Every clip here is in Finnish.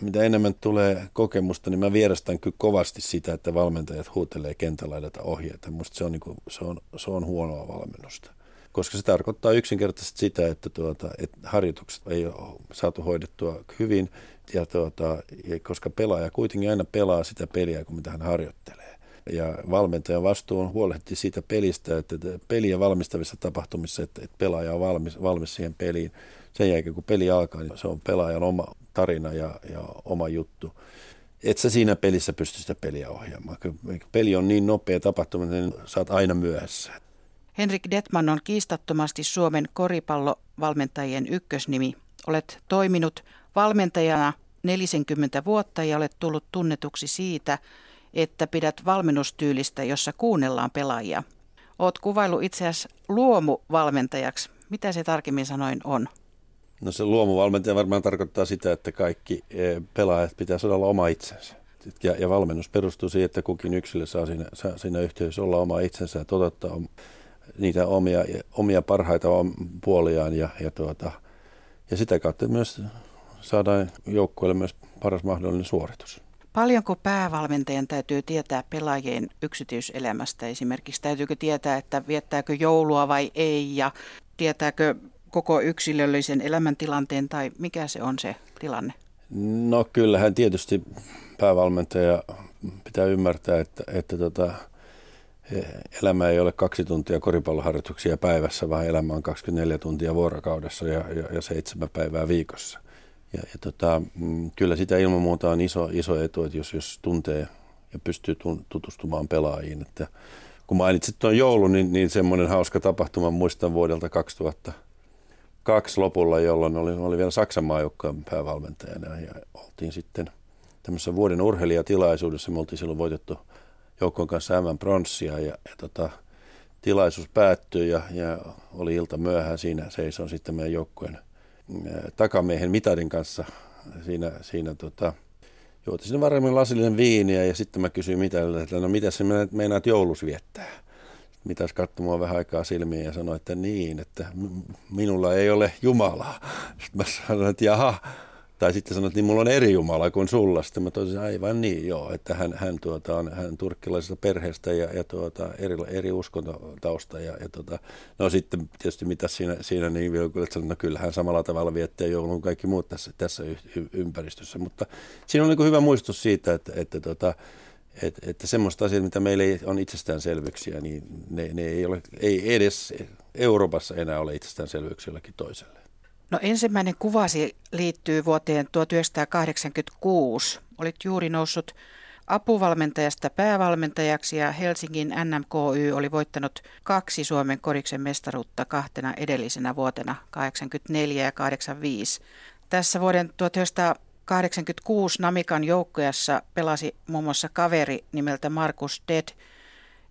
mitä enemmän tulee kokemusta, niin mä vierastan kyllä kovasti sitä, että valmentajat huutelee kentällä ohjeita. Musta se on, niin kuin, se, on, se on huonoa valmennusta koska se tarkoittaa yksinkertaisesti sitä, että, tuota, että harjoitukset ei ole saatu hoidettua hyvin, ja tuota, koska pelaaja kuitenkin aina pelaa sitä peliä, kun mitä hän harjoittelee. Ja valmentajan vastuu on huolehtia siitä pelistä, että peliä valmistavissa tapahtumissa, että, että pelaaja on valmis, valmis siihen peliin. Sen jälkeen, kun peli alkaa, niin se on pelaajan oma tarina ja, ja oma juttu. Et sä siinä pelissä pysty sitä peliä ohjaamaan. Peli on niin nopea tapahtuma, niin saat aina myöhässä. Henrik Detman on kiistattomasti Suomen koripallovalmentajien ykkösnimi. Olet toiminut valmentajana 40 vuotta ja olet tullut tunnetuksi siitä, että pidät valmennustyylistä, jossa kuunnellaan pelaajia. Oot kuvailu itse asiassa luomuvalmentajaksi. Mitä se tarkemmin sanoin on? No se luomuvalmentaja varmaan tarkoittaa sitä, että kaikki e, pelaajat pitäisi olla oma itsensä. Ja, ja valmennus perustuu siihen, että kukin yksilö saa siinä, saa siinä yhteydessä olla oma itsensä ja toteuttaa niitä omia, omia parhaita puoliaan ja, ja, tuota, ja sitä kautta myös saadaan joukkueelle myös paras mahdollinen suoritus. Paljonko päävalmentajan täytyy tietää pelaajien yksityiselämästä esimerkiksi? Täytyykö tietää, että viettääkö joulua vai ei ja tietääkö koko yksilöllisen elämäntilanteen tai mikä se on se tilanne? No kyllähän tietysti päävalmentaja pitää ymmärtää, että, että tota, elämä ei ole kaksi tuntia koripalloharjoituksia päivässä, vaan elämä on 24 tuntia vuorokaudessa ja, ja, ja seitsemän päivää viikossa. Ja, ja tota, mm, kyllä sitä ilman muuta on iso, iso etu, että jos, jos tuntee ja pystyy tutustumaan pelaajiin. Että kun mainitsit tuon joulun, niin, niin semmoinen hauska tapahtuma muistan vuodelta 2002 lopulla, jolloin oli, oli vielä Saksan maajoukkojen päävalmentajana ja oltiin sitten tämmöisessä vuoden urheilijatilaisuudessa. Me oltiin silloin voitettu joukkojen kanssa M pronssia ja, ja tota, tilaisuus päättyi ja, ja oli ilta myöhään. Siinä seison sitten meidän joukkueen takamiehen Mitarin kanssa siinä, siinä tota, juotin sinne varmaan lasillinen viiniä ja sitten mä kysyin Mitarille, että no mitä sä meinaat joulus viettää? Mitäs katsoi vähän aikaa silmiin ja sanoi, että niin, että minulla ei ole Jumalaa. Sitten mä sanoin, että jaha, tai sitten sanot, niin mulla on eri Jumala kuin sulla. Sitten mä totesin, aivan niin, joo, että hän, hän, tuota, on hän turkkilaisesta perheestä ja, ja tuota, eri, eri uskontotausta. Ja, ja tuota, no sitten tietysti mitä siinä, siinä niin vielä, että no kyllä hän samalla tavalla viettää joulun kaikki muut tässä, tässä ympäristössä. Mutta siinä on niin hyvä muistus siitä, että, että, että että, että semmoista asiaa, mitä meillä ei on itsestäänselvyyksiä, niin ne, ne ei, ole, ei edes Euroopassa enää ole itsestäänselvyyksiä jollekin toiselle. No ensimmäinen kuvasi liittyy vuoteen 1986. Olit juuri noussut apuvalmentajasta päävalmentajaksi ja Helsingin NMKY oli voittanut kaksi Suomen koriksen mestaruutta kahtena edellisenä vuotena, 84 ja 85. Tässä vuoden 1986 Namikan joukkueessa pelasi muun muassa kaveri nimeltä Markus Dead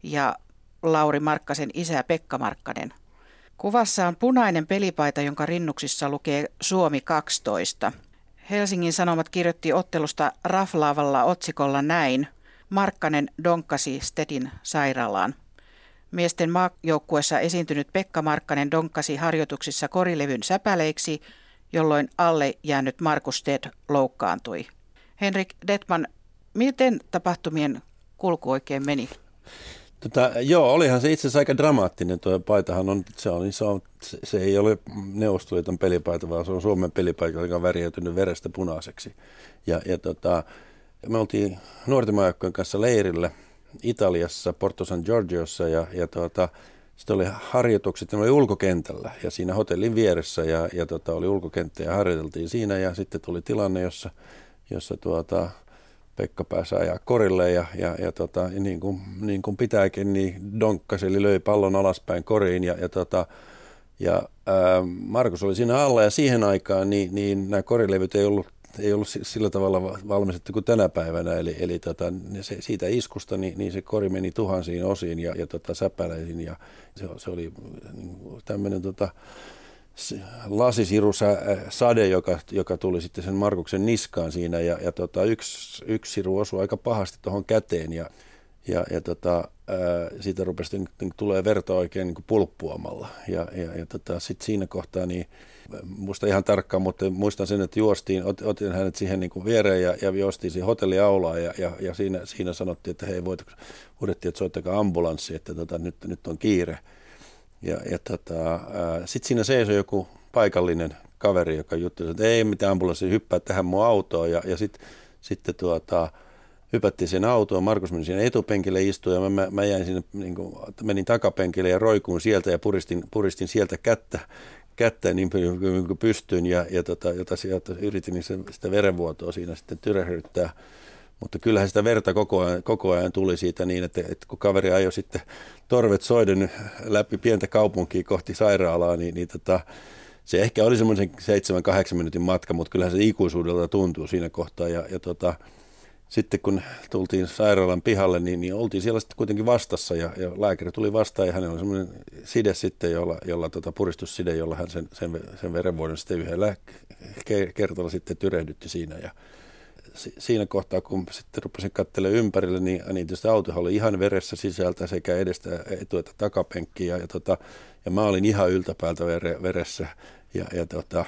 ja Lauri Markkasen isä Pekka Markkanen – Kuvassa on punainen pelipaita, jonka rinnuksissa lukee Suomi 12. Helsingin Sanomat kirjoitti ottelusta raflaavalla otsikolla näin. Markkanen donkkasi Stedin sairaalaan. Miesten maajoukkuessa esiintynyt Pekka Markkanen donkkasi harjoituksissa korilevyn säpäleiksi, jolloin alle jäänyt Markus Sted loukkaantui. Henrik Detman, miten tapahtumien kulku oikein meni? Tota, joo, olihan se itse asiassa aika dramaattinen. Tuo paitahan on, se, on, se, on, se ei ole Neuvostoliiton pelipaita, vaan se on Suomen pelipaita, joka on värjäytynyt verestä punaiseksi. Ja, ja tota, me oltiin nuorten kanssa leirillä Italiassa, Porto San Giorgiossa ja, ja tota, sitten oli harjoitukset, ne oli ulkokentällä ja siinä hotellin vieressä ja, ja tota, oli ulkokenttä ja harjoiteltiin siinä ja sitten tuli tilanne, jossa, jossa tuota, Pekka pääsi ajaa korille ja, ja, ja, tota, ja niin, kuin, niin kuin pitääkin, niin donkkasi eli löi pallon alaspäin koriin ja, ja, tota, ja ää, Markus oli siinä alla ja siihen aikaan niin, niin nämä korilevyt ei ollut ei ollut sillä tavalla valmistettu kuin tänä päivänä, eli, eli tota, se, siitä iskusta niin, niin, se kori meni tuhansiin osiin ja, ja tota, säpäleisiin ja se, se oli niin, tämmöinen tota, lasisiru-sade, joka, joka tuli sitten sen Markuksen niskaan siinä ja, ja tota, yksi, yksi siru osui aika pahasti tuohon käteen ja, ja, ja tota, ää, siitä rupesi niin, niin, tulee verta oikein niin pulppuamalla ja, ja, ja tota, sitten siinä kohtaa niin muista ihan tarkkaan, mutta muistan sen, että juostiin, ot, otin hänet siihen niin kuin viereen ja, ja juostiin siihen hotelliaulaan ja, ja, ja siinä, siinä sanottiin, että hei, voit, huudettiin, että soittakaa ambulanssi, että tota, nyt, nyt on kiire. Ja, ja tota, sitten siinä seisoi joku paikallinen kaveri, joka jutteli, että ei mitään ambulanssi, hyppää tähän mun autoon. Ja, ja sit, sitten tuota, hypättiin sen autoon, Markus meni siinä etupenkille istua ja mä, mä jäin sinne, niin kuin, menin takapenkille ja roikuun sieltä ja puristin, puristin sieltä kättä, kättä niin paljon kuin pystyin ja, ja tota, jota sieltä yritin niin sitä verenvuotoa siinä sitten tyrehdyttää. Mutta kyllähän sitä verta koko ajan, koko ajan tuli siitä niin, että, että kun kaveri ajoi sitten torvet soiden läpi pientä kaupunkia kohti sairaalaa, niin, niin tota, se ehkä oli semmoisen 7-8 minuutin matka, mutta kyllähän se ikuisuudelta tuntuu siinä kohtaa. Ja, ja tota, sitten kun tultiin sairaalan pihalle, niin, niin oltiin siellä sitten kuitenkin vastassa ja, ja lääkäri tuli vastaan ja hänellä oli semmoinen side sitten, jolla, jolla tota, puristusside, jolla hän sen, sen, sen verenvuodon sitten yhdellä kertalla sitten tyrehdytti siinä. Ja si, siinä kohtaa, kun sitten rupesin katselemaan ympärille, niin, niin tietysti auto oli ihan veressä sisältä sekä edestä etu- että takapenkkiä. Ja, tota, ja mä olin ihan yltäpäältä vere, veressä. Ja, ja tota,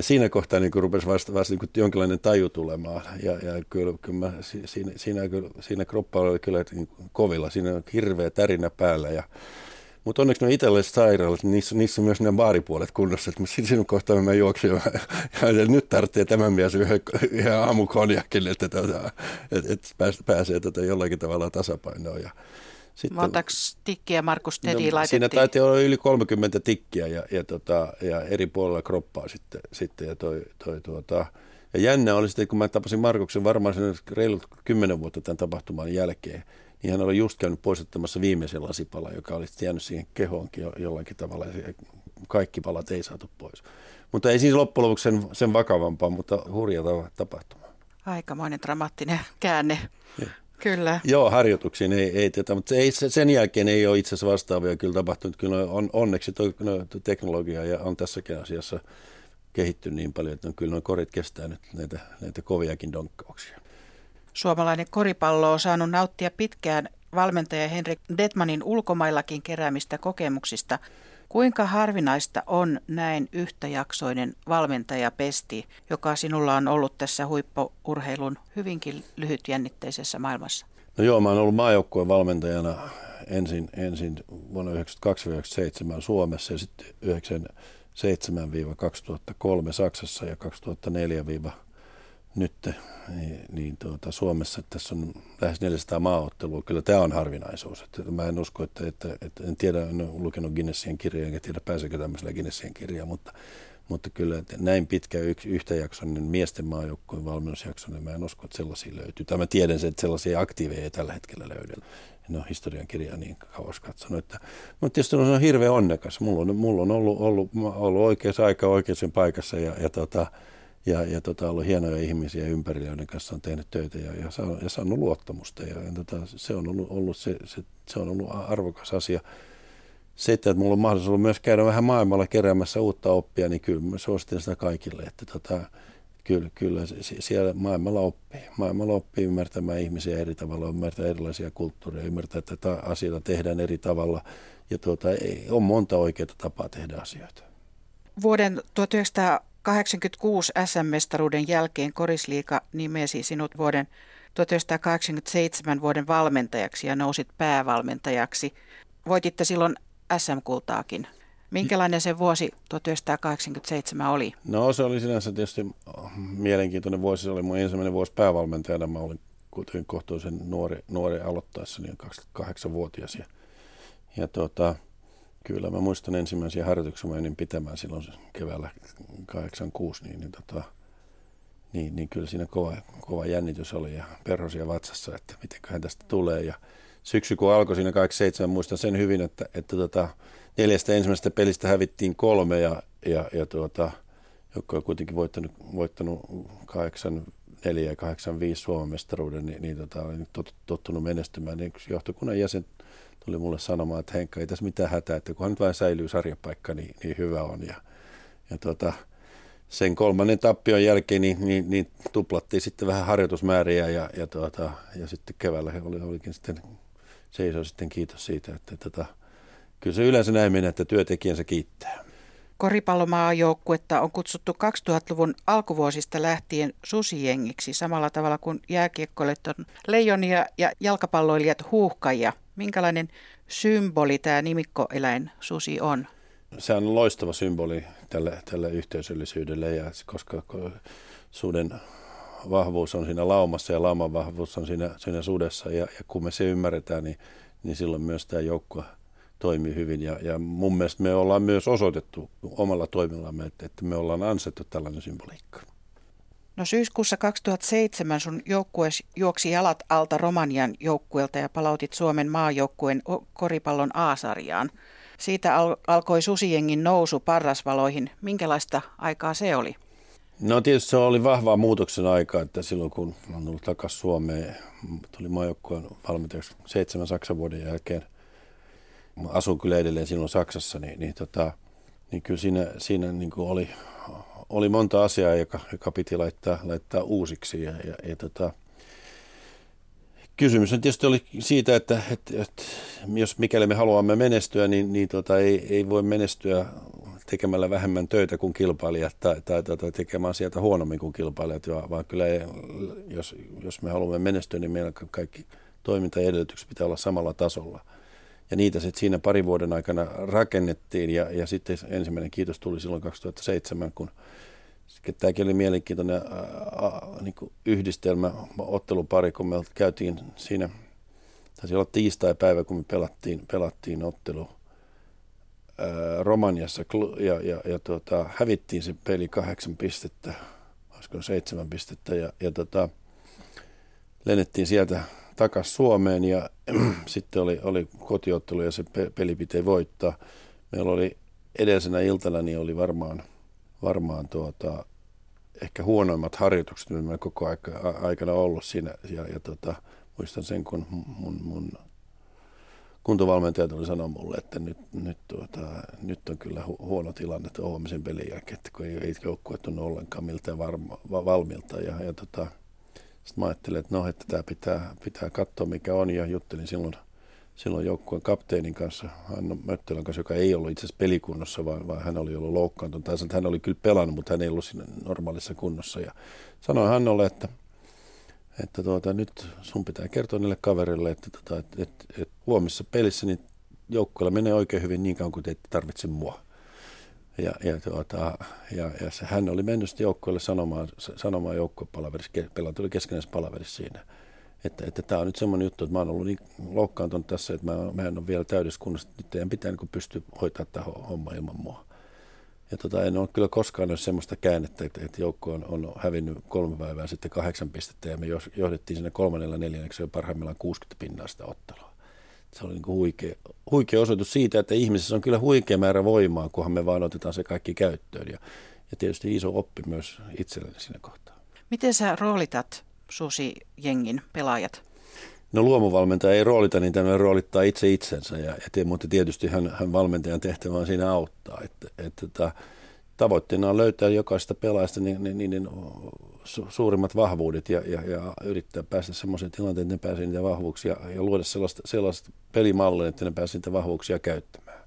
ja siinä kohtaa niin rupesi vasta, vasta niin jonkinlainen taju tulemaan. Ja, ja kyllä, kyllä mä, siinä, siinä, siinä kroppa oli kyllä niin kovilla. Siinä on hirveä tärinä päällä. Ja, mutta onneksi ne itselliset sairaalat, niin niissä, niissä on myös ne baaripuolet kunnossa. Että siinä kohtaa mä juoksin ja, ja nyt tarvitsee tämän mies yhden, aamukonjakin, että, että, tota, että, että pääsee tätä jollakin tavalla tasapainoon. Ja, sitten, Montako tikkiä Markus Tedi no, laitettiin? Siinä taiti olla yli 30 tikkiä ja, ja, tota, ja eri puolilla kroppaa sitten. sitten ja, toi, toi, tuota, ja jännä oli sitten, kun mä tapasin Markuksen varmaan sen reilut 10 vuotta tämän tapahtuman jälkeen, niin hän oli just käynyt poistamassa viimeisen lasipalan, joka oli jäänyt siihen kehoonkin jo, jollakin tavalla. Ja kaikki palat ei saatu pois. Mutta ei siis loppujen lopuksi sen, sen vakavampaa, mutta hurja tapahtuma. Aikamoinen dramaattinen käänne. Ja. Kyllä. Joo, harjoituksiin ei, ei tätä, mutta ei, sen jälkeen ei ole itse asiassa vastaavia kyllä tapahtunut. Kyllä on, onneksi toi, no, teknologia ja on tässäkin asiassa kehittynyt niin paljon, että on, kyllä nuo korit kestää nyt näitä, näitä koviakin donkkauksia. Suomalainen koripallo on saanut nauttia pitkään valmentaja Henrik Detmanin ulkomaillakin keräämistä kokemuksista – Kuinka harvinaista on näin yhtäjaksoinen valmentajapesti, joka sinulla on ollut tässä huippuurheilun hyvinkin lyhytjännitteisessä maailmassa? No joo, mä oon ollut maajoukkueen valmentajana ensin, ensin vuonna 1992-1997 Suomessa ja sitten 1997-2003 Saksassa ja 2004 nyt niin, niin tuota, Suomessa että tässä on lähes 400 maaottelua. Kyllä tämä on harvinaisuus. Että mä en usko, että, että, että en tiedä, en ole lukenut Guinnessien kirjaa, enkä tiedä pääsekö tämmöisellä Guinnessien kirjaa, mutta, mutta kyllä että näin pitkä yhtäjaksoinen miesten maajoukkueen valmennusjakso, niin mä en usko, että sellaisia löytyy. Tai mä tiedän sen, että sellaisia aktiiveja ei tällä hetkellä löydy. En ole historian kirjaa niin kauas katsonut. Että, mutta tietysti on, on hirveän onnekas. Mulla on, mulla on ollut, ollut, ollut oikeassa aika oikeassa paikassa ja, ja tota, ja, ja tota, ollut hienoja ihmisiä ympärillä, joiden kanssa on tehnyt töitä ja, ja, saanut, ja saanut luottamusta. Ja, ja tota, se on ollut, ollut se, se, se, on ollut arvokas asia. Se, että mulla on mahdollisuus myös käydä vähän maailmalla keräämässä uutta oppia, niin kyllä mä suosittelen sitä kaikille, että tota, kyllä, kyllä siellä maailmalla oppii. Maailmalla oppii ymmärtämään ihmisiä eri tavalla, ymmärtää erilaisia kulttuureja, ymmärtää, että asioita tehdään eri tavalla. Ja tuota, on monta oikeaa tapaa tehdä asioita. Vuoden 1900 86 SM-mestaruuden jälkeen Korisliika nimesi sinut vuoden 1987 vuoden valmentajaksi ja nousit päävalmentajaksi. Voititte silloin SM-kultaakin. Minkälainen se vuosi 1987 oli? No se oli sinänsä tietysti mielenkiintoinen vuosi. Se oli mun ensimmäinen vuosi päävalmentajana. Mä olin kuitenkin kohtuullisen nuori, nuori aloittaessa, niin 28-vuotias. Ja, ja tuota, Kyllä, mä muistan ensimmäisiä harjoituksia, mä menin pitämään silloin keväällä 86, niin, niin, tota, niin, niin kyllä siinä kova, kova jännitys oli ja perhosia vatsassa, että mitenköhän tästä tulee. Ja syksy kun alkoi siinä 87, muistan sen hyvin, että, että tota, neljästä ensimmäisestä pelistä hävittiin kolme ja, ja, ja tuota, jotka on kuitenkin voittanut, voittanut 84 ja 85 Suomen mestaruuden, niin, niin tota, oli tottunut menestymään. Niin johtokunnan jäsen tuli mulle sanomaan, että Henkka, ei tässä mitään hätää, että kunhan nyt vain säilyy sarjapaikka, niin, niin hyvä on. Ja, ja tota, sen kolmannen tappion jälkeen niin, niin, niin tuplattiin sitten vähän harjoitusmääriä ja, ja, tuota, ja sitten keväällä oli, olikin sitten seisoi sitten kiitos siitä, että, että tota, kyllä se yleensä näin menee, että työtekijänsä kiittää. Koripallomaajoukkuetta on kutsuttu 2000-luvun alkuvuosista lähtien susijengiksi samalla tavalla kuin jääkiekkoilijat on leijonia ja jalkapalloilijat huuhkajia. Minkälainen symboli tämä nimikkoeläin susi on? Se on loistava symboli tälle, tälle yhteisöllisyydelle, ja koska suden vahvuus on siinä laumassa ja lauman vahvuus on siinä, siinä sudessa, ja, ja kun me se ymmärretään, niin, niin silloin myös tämä joukkue toimii hyvin. Ja, ja mun mielestä me ollaan myös osoitettu omalla toimillamme, että, että me ollaan ansaittu tällainen symboliikka. No syyskuussa 2007 sun joukkue juoksi jalat alta Romanian joukkueelta ja palautit Suomen maajoukkueen koripallon A-sarjaan. Siitä al- alkoi susijengin nousu parrasvaloihin. Minkälaista aikaa se oli? No tietysti se oli vahvaa muutoksen aika, että silloin kun on tullut takaisin Suomeen, tuli maajoukkueen valmentajaksi seitsemän Saksan vuoden jälkeen. Asun kyllä edelleen silloin Saksassa, niin, niin, tota, niin kyllä siinä, siinä niin kuin oli, oli monta asiaa, joka, joka piti laittaa, laittaa uusiksi. Ja, ja, ja tota, kysymys on tietysti oli siitä, että, että, että jos mikäli me haluamme menestyä, niin, niin tota, ei, ei voi menestyä tekemällä vähemmän töitä kuin kilpailijat tai, tai, tai, tai tekemään sieltä huonommin kuin kilpailijat, vaan kyllä ei, jos, jos me haluamme menestyä, niin meillä kaikki toimintaedellytykset pitää olla samalla tasolla. Ja niitä sitten siinä parin vuoden aikana rakennettiin. Ja, ja sitten ensimmäinen kiitos tuli silloin 2007, kun tämäkin oli mielenkiintoinen ää, niin yhdistelmä, ottelupari, kun me käytiin siinä, taisi olla tiistai-päivä, kun me pelattiin, pelattiin ottelu ää, Romaniassa ja, ja, ja tuota, hävittiin se peli kahdeksan pistettä, olisiko seitsemän pistettä ja, ja tota, lennettiin sieltä takaisin Suomeen ja sitten oli, oli kotiottelu ja se peli pitää voittaa. Meillä oli edellisenä iltana niin oli varmaan, varmaan tuota, ehkä huonoimmat harjoitukset, mitä koko aika, aikana ollut siinä. Ja, ja tota, muistan sen, kun mun, mun kuntovalmentaja tuli sanoa mulle, että nyt, nyt, tuota, nyt on kyllä hu- huono tilanne huomisen pelin jälkeen, että kun ei, ei joukkue tunnu ollenkaan miltään varma, va, valmilta. Ja, ja tota, sitten mä ajattelin, että no, että tämä pitää, pitää katsoa mikä on ja juttelin silloin, silloin joukkueen kapteenin kanssa, Hanno Möttölän kanssa, joka ei ollut itse asiassa pelikunnossa, vaan, vaan hän oli ollut loukkaantunut. Tai hän oli kyllä pelannut, mutta hän ei ollut siinä normaalissa kunnossa. Ja sanoin Hannolle, että, että tuota, nyt sun pitää kertoa niille kaverille, että, että, että, että, että huomissa pelissä niin joukkueella menee oikein hyvin niin kauan kuin te ette tarvitse mua. Ja, ja, tuota, ja, ja se, hän oli mennyt joukkueelle sanomaan, sanomaan joukkuepalaverissa, pelaan tuli keskenäisessä palaverissa siinä, että, että tämä on nyt semmoinen juttu, että mä oon ollut niin loukkaantunut tässä, että mä, mä en ole vielä että nyt teidän pitää niin pystyä hoitaa tämä homma ilman mua. Ja tota, en ole kyllä koskaan nähnyt semmoista käännettä, että, että joukko on, on hävinnyt kolme päivää sitten kahdeksan pistettä ja me johdettiin sinne kolmannella neljänneksi jo parhaimmillaan 60 pinnaa sitä ottelua se oli niin kuin huikea, huikea osoitus siitä, että ihmisessä on kyllä huikea määrä voimaa, kunhan me vaan otetaan se kaikki käyttöön. Ja, ja tietysti iso oppi myös itselleni siinä kohtaa. Miten sä roolitat Susi-jengin pelaajat? No luomuvalmentaja ei roolita, niin tämä roolittaa itse itsensä, ja, ja, mutta tietysti hän, hän valmentajan tehtävä on siinä auttaa. Että, että, että tota, tavoitteena on löytää jokaista pelaajasta niin, niin, niin, niin su, suurimmat vahvuudet ja, ja, ja yrittää päästä semmoiseen tilanteeseen, että ne pääsee niitä vahvuuksia ja luoda sellaista, sellaista pelimallia, että ne pääsee niitä vahvuuksia käyttämään.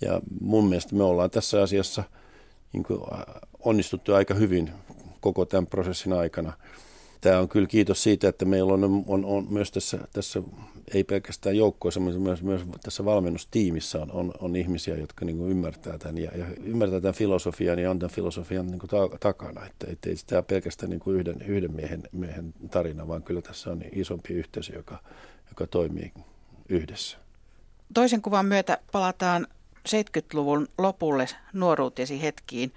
Ja mun mielestä me ollaan tässä asiassa niin kuin onnistuttu aika hyvin koko tämän prosessin aikana – tämä on kyllä kiitos siitä, että meillä on, on, on myös tässä, tässä, ei pelkästään joukkoissa, mutta myös, myös tässä valmennustiimissä on, on, on ihmisiä, jotka niin kuin ymmärtää tämän ja, ja ymmärtää tämän filosofian ja on tämän filosofian niin kuin ta, takana. Että, ei tämä pelkästään niin kuin yhden, yhden miehen, miehen tarina, vaan kyllä tässä on isompi yhteisö, joka, joka toimii yhdessä. Toisen kuvan myötä palataan 70-luvun lopulle nuoruutesi hetkiin.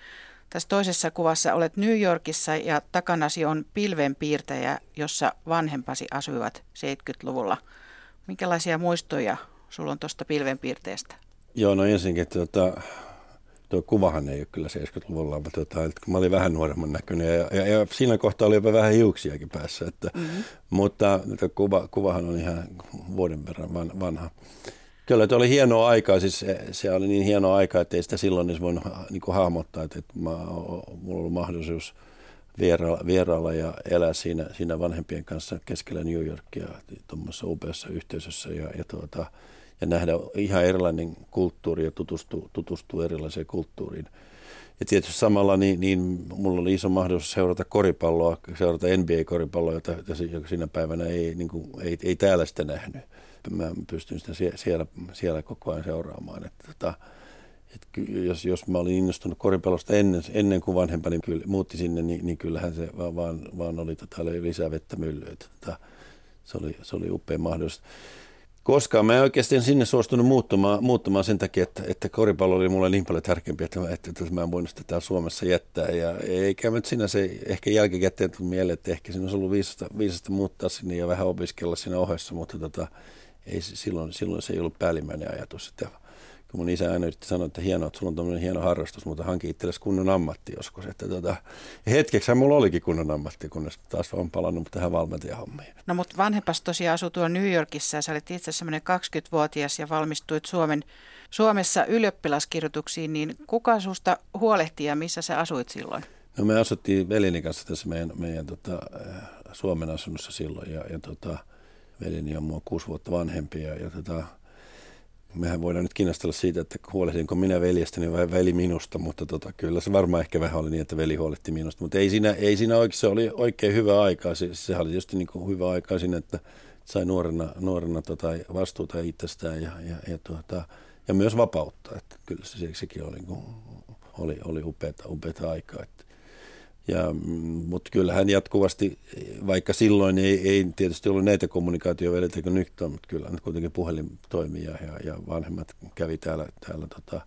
Tässä toisessa kuvassa olet New Yorkissa ja takanasi on pilvenpiirtäjä, jossa vanhempasi asuivat 70-luvulla. Minkälaisia muistoja sulla on tuosta pilvenpiirteestä? Joo, no ensinnäkin tuota, tuo kuvahan ei ole kyllä 70-luvulla, mutta tuota, että mä olin vähän nuoremman näköinen ja, ja, ja siinä kohtaa oli jopa vähän hiuksiakin päässä. Että, mm-hmm. Mutta kuva, kuvahan on ihan vuoden verran vanha. Kyllä, että oli hienoa aikaa, siis se, se oli niin hienoa aikaa, että ei sitä silloin edes voinut niin kuin hahmottaa, että, että mä, mulla on ollut mahdollisuus vierailla, vierailla ja elää siinä, siinä vanhempien kanssa keskellä New Yorkia tuommoisessa upeassa yhteisössä ja, ja, tuota, ja nähdä ihan erilainen kulttuuri ja tutustua, tutustua erilaiseen kulttuuriin. Ja tietysti samalla niin, niin mulla oli iso mahdollisuus seurata koripalloa, seurata NBA-koripalloa, jota, jota siinä päivänä ei, niin kuin, ei, ei täällä sitä nähnyt. Mä pystyn sitä siellä, siellä koko ajan seuraamaan. Että, tota, että jos, jos mä olin innostunut koripallosta ennen, ennen kuin vanhempani kyllä, muutti sinne, niin, niin kyllähän se vaan, vaan, oli tota, lisää vettä myllyä. Tota, se, oli, se oli upea mahdollisuus. Koska mä en oikeasti sinne suostunut muuttumaan, muuttumaan sen takia, että, että koripallo oli mulle niin paljon tärkeämpi, että, että, että mä en voinut sitä täällä Suomessa jättää. Ja eikä nyt siinä se ehkä jälkikäteen tuli mieleen, että ehkä siinä olisi ollut viisasta, viisasta muuttaa sinne ja vähän opiskella siinä ohessa, mutta tota, ei, silloin, silloin se ei ollut päällimmäinen ajatus. Että kun mun isä aina yritti sanoa, että hienoa, että sulla on tämmöinen hieno harrastus, mutta hanki itsellesi kunnon ammatti joskus. Että tota, hetkeksi mulla olikin kunnon ammatti, kunnes taas on palannut tähän valmentajahommiin. No mutta vanhempas tosiaan asui tuolla New Yorkissa ja sä olit itse semmoinen 20-vuotias ja valmistuit Suomen, Suomessa ylioppilaskirjoituksiin, niin kuka susta huolehti ja missä sä asuit silloin? No me asuttiin velini kanssa tässä meidän, meidän tota, Suomen asunnossa silloin ja, ja tota, velini on mua kuusi vuotta vanhempi ja, ja tota, mehän voidaan nyt kiinnostella siitä, että huolehdinko minä veljestäni vai veli minusta, mutta tota, kyllä se varmaan ehkä vähän oli niin, että veli huolehti minusta. Mutta ei siinä, ei siinä oikein, se oli oikein hyvä aika. Se, se oli just niin kuin hyvä aika siinä, että sai nuorena, nuorena tota vastuuta itsestään ja, ja, ja, tuota, ja myös vapautta. Että kyllä se, sekin oli, niin oli, oli upeata, upeata aikaa. Että ja, mm, mutta kyllähän jatkuvasti, vaikka silloin ei, ei tietysti ollut näitä kommunikaatiovälineitä kuin nyt on, mutta kyllä kuitenkin puhelin toimii ja, ja vanhemmat kävi täällä, täällä tota,